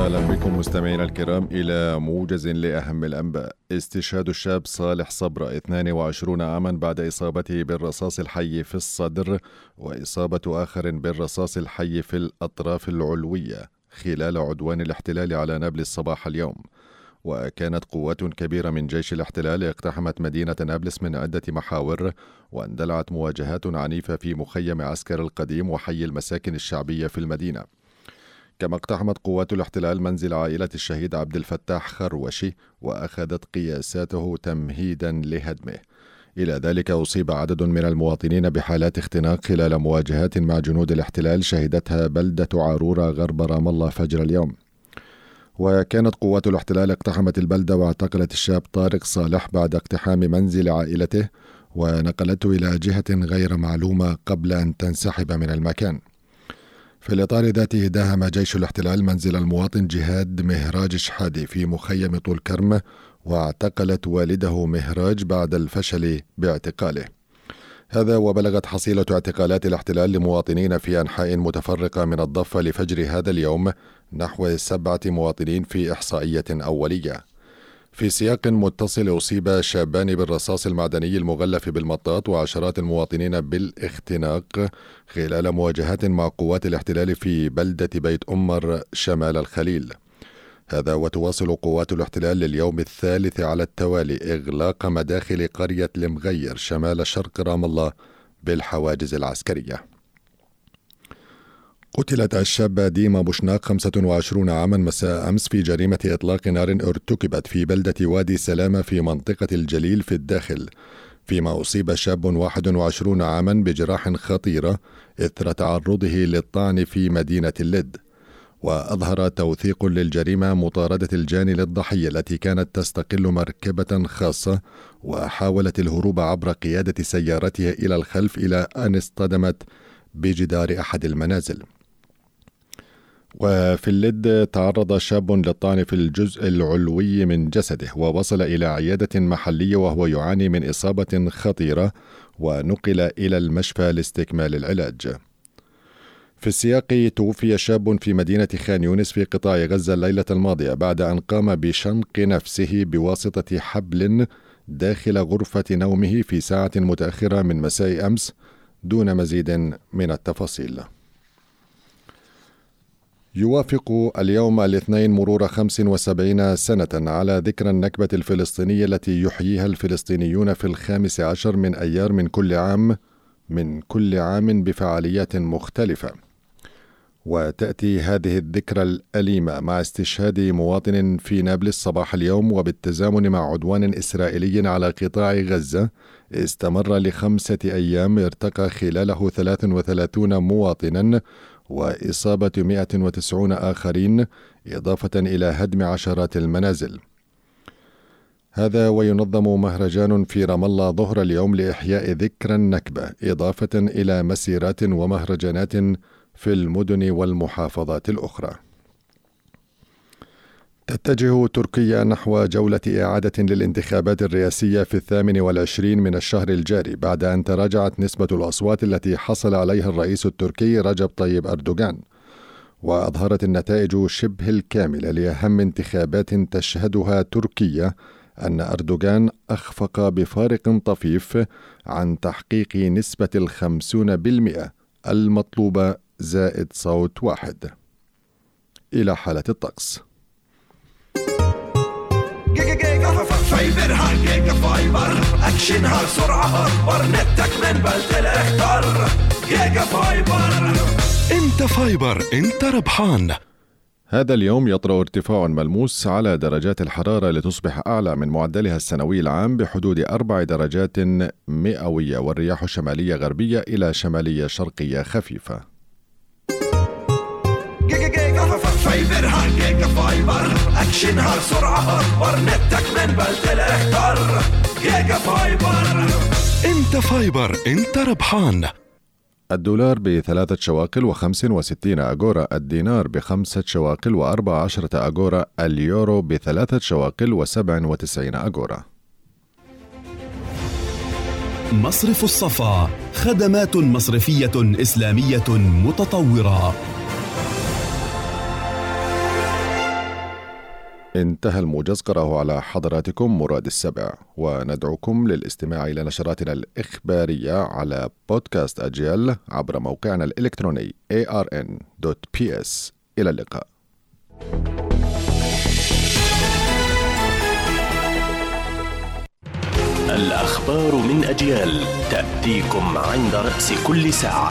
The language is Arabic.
أهلا بكم مستمعينا الكرام إلى موجز لأهم الأنباء. استشهاد الشاب صالح صبرا 22 عاما بعد إصابته بالرصاص الحي في الصدر وإصابة آخر بالرصاص الحي في الأطراف العلوية خلال عدوان الاحتلال على نابلس صباح اليوم. وكانت قوات كبيرة من جيش الاحتلال اقتحمت مدينة نابلس من عدة محاور واندلعت مواجهات عنيفة في مخيم عسكر القديم وحي المساكن الشعبية في المدينة. كما اقتحمت قوات الاحتلال منزل عائلة الشهيد عبد الفتاح خروشي وأخذت قياساته تمهيدا لهدمه. إلى ذلك أصيب عدد من المواطنين بحالات اختناق خلال مواجهات مع جنود الاحتلال شهدتها بلدة عارورة غرب رام الله فجر اليوم. وكانت قوات الاحتلال اقتحمت البلدة واعتقلت الشاب طارق صالح بعد اقتحام منزل عائلته ونقلته إلى جهة غير معلومة قبل أن تنسحب من المكان. في الإطار ذاته داهم جيش الاحتلال منزل المواطن جهاد مهراج شحادي في مخيم طول كرم واعتقلت والده مهراج بعد الفشل باعتقاله. هذا وبلغت حصيلة اعتقالات الاحتلال لمواطنين في أنحاء متفرقة من الضفة لفجر هذا اليوم نحو سبعة مواطنين في إحصائية أولية. في سياق متصل أصيب شابان بالرصاص المعدني المغلف بالمطاط وعشرات المواطنين بالاختناق خلال مواجهات مع قوات الاحتلال في بلدة بيت أمر شمال الخليل. هذا وتواصل قوات الاحتلال لليوم الثالث على التوالي إغلاق مداخل قرية المغير شمال شرق رام الله بالحواجز العسكرية. قتلت الشابة ديما بوشناق 25 عاما مساء أمس في جريمة إطلاق نار ارتكبت في بلدة وادي سلامة في منطقة الجليل في الداخل. فيما أصيب شاب 21 عاما بجراح خطيرة إثر تعرضه للطعن في مدينة اللد. وأظهر توثيق للجريمة مطاردة الجاني للضحية التي كانت تستقل مركبة خاصة وحاولت الهروب عبر قيادة سيارتها إلى الخلف إلى أن اصطدمت بجدار أحد المنازل. وفي اللد تعرض شاب للطعن في الجزء العلوي من جسده ووصل إلى عيادة محلية وهو يعاني من إصابة خطيرة ونقل إلى المشفى لاستكمال العلاج. في السياق توفي شاب في مدينة خان يونس في قطاع غزة الليلة الماضية بعد أن قام بشنق نفسه بواسطة حبل داخل غرفة نومه في ساعة متأخرة من مساء أمس دون مزيد من التفاصيل. يوافق اليوم الاثنين مرور 75 سنة على ذكرى النكبة الفلسطينية التي يحييها الفلسطينيون في الخامس عشر من أيار من كل عام من كل عام بفعاليات مختلفة. وتأتي هذه الذكرى الأليمة مع استشهاد مواطن في نابلس صباح اليوم وبالتزامن مع عدوان إسرائيلي على قطاع غزة استمر لخمسة أيام ارتقى خلاله 33 مواطنا وإصابة 190 آخرين إضافة إلى هدم عشرات المنازل. هذا وينظم مهرجان في رام الله ظهر اليوم لإحياء ذكرى النكبة إضافة إلى مسيرات ومهرجانات في المدن والمحافظات الأخرى. تتجه تركيا نحو جولة إعادة للانتخابات الرئاسية في الثامن والعشرين من الشهر الجاري بعد أن تراجعت نسبة الأصوات التي حصل عليها الرئيس التركي رجب طيب أردوغان. وأظهرت النتائج شبه الكاملة لأهم انتخابات تشهدها تركيا أن أردوغان أخفق بفارق طفيف عن تحقيق نسبة الخمسون بالمئة المطلوبة زائد صوت واحد. إلى حالة الطقس. فايبرها جيجا فايبر. اكشنها سرعة أكبر. نتك من بلد الاختار جيجا فايبر. إنت فايبر إنت ربحان. هذا اليوم يطرأ ارتفاع ملموس على درجات الحرارة لتصبح أعلى من معدلها السنوي العام بحدود أربع درجات مئوية والرياح شمالية غربية إلى شمالية شرقية خفيفة. giga fiber ها giga fiber. action ها سرعة أكبر. نتك من بلد الإختار. giga fiber. إنت fiber إنت ربحان. الدولار بثلاثة شواكل وخمس وستين أجورا الدينار بخمسة شواكل وأربع عشرة أجورا اليورو بثلاثة شواكل وسبع وتسعين أجورا مصرف الصفا خدمات مصرفية إسلامية متطورة. انتهى الموجز قرأه على حضراتكم مراد السبع وندعوكم للاستماع إلى نشراتنا الإخبارية على بودكاست أجيال عبر موقعنا الإلكتروني arn.ps إلى اللقاء. الأخبار من أجيال تأتيكم عند رأس كل ساعة.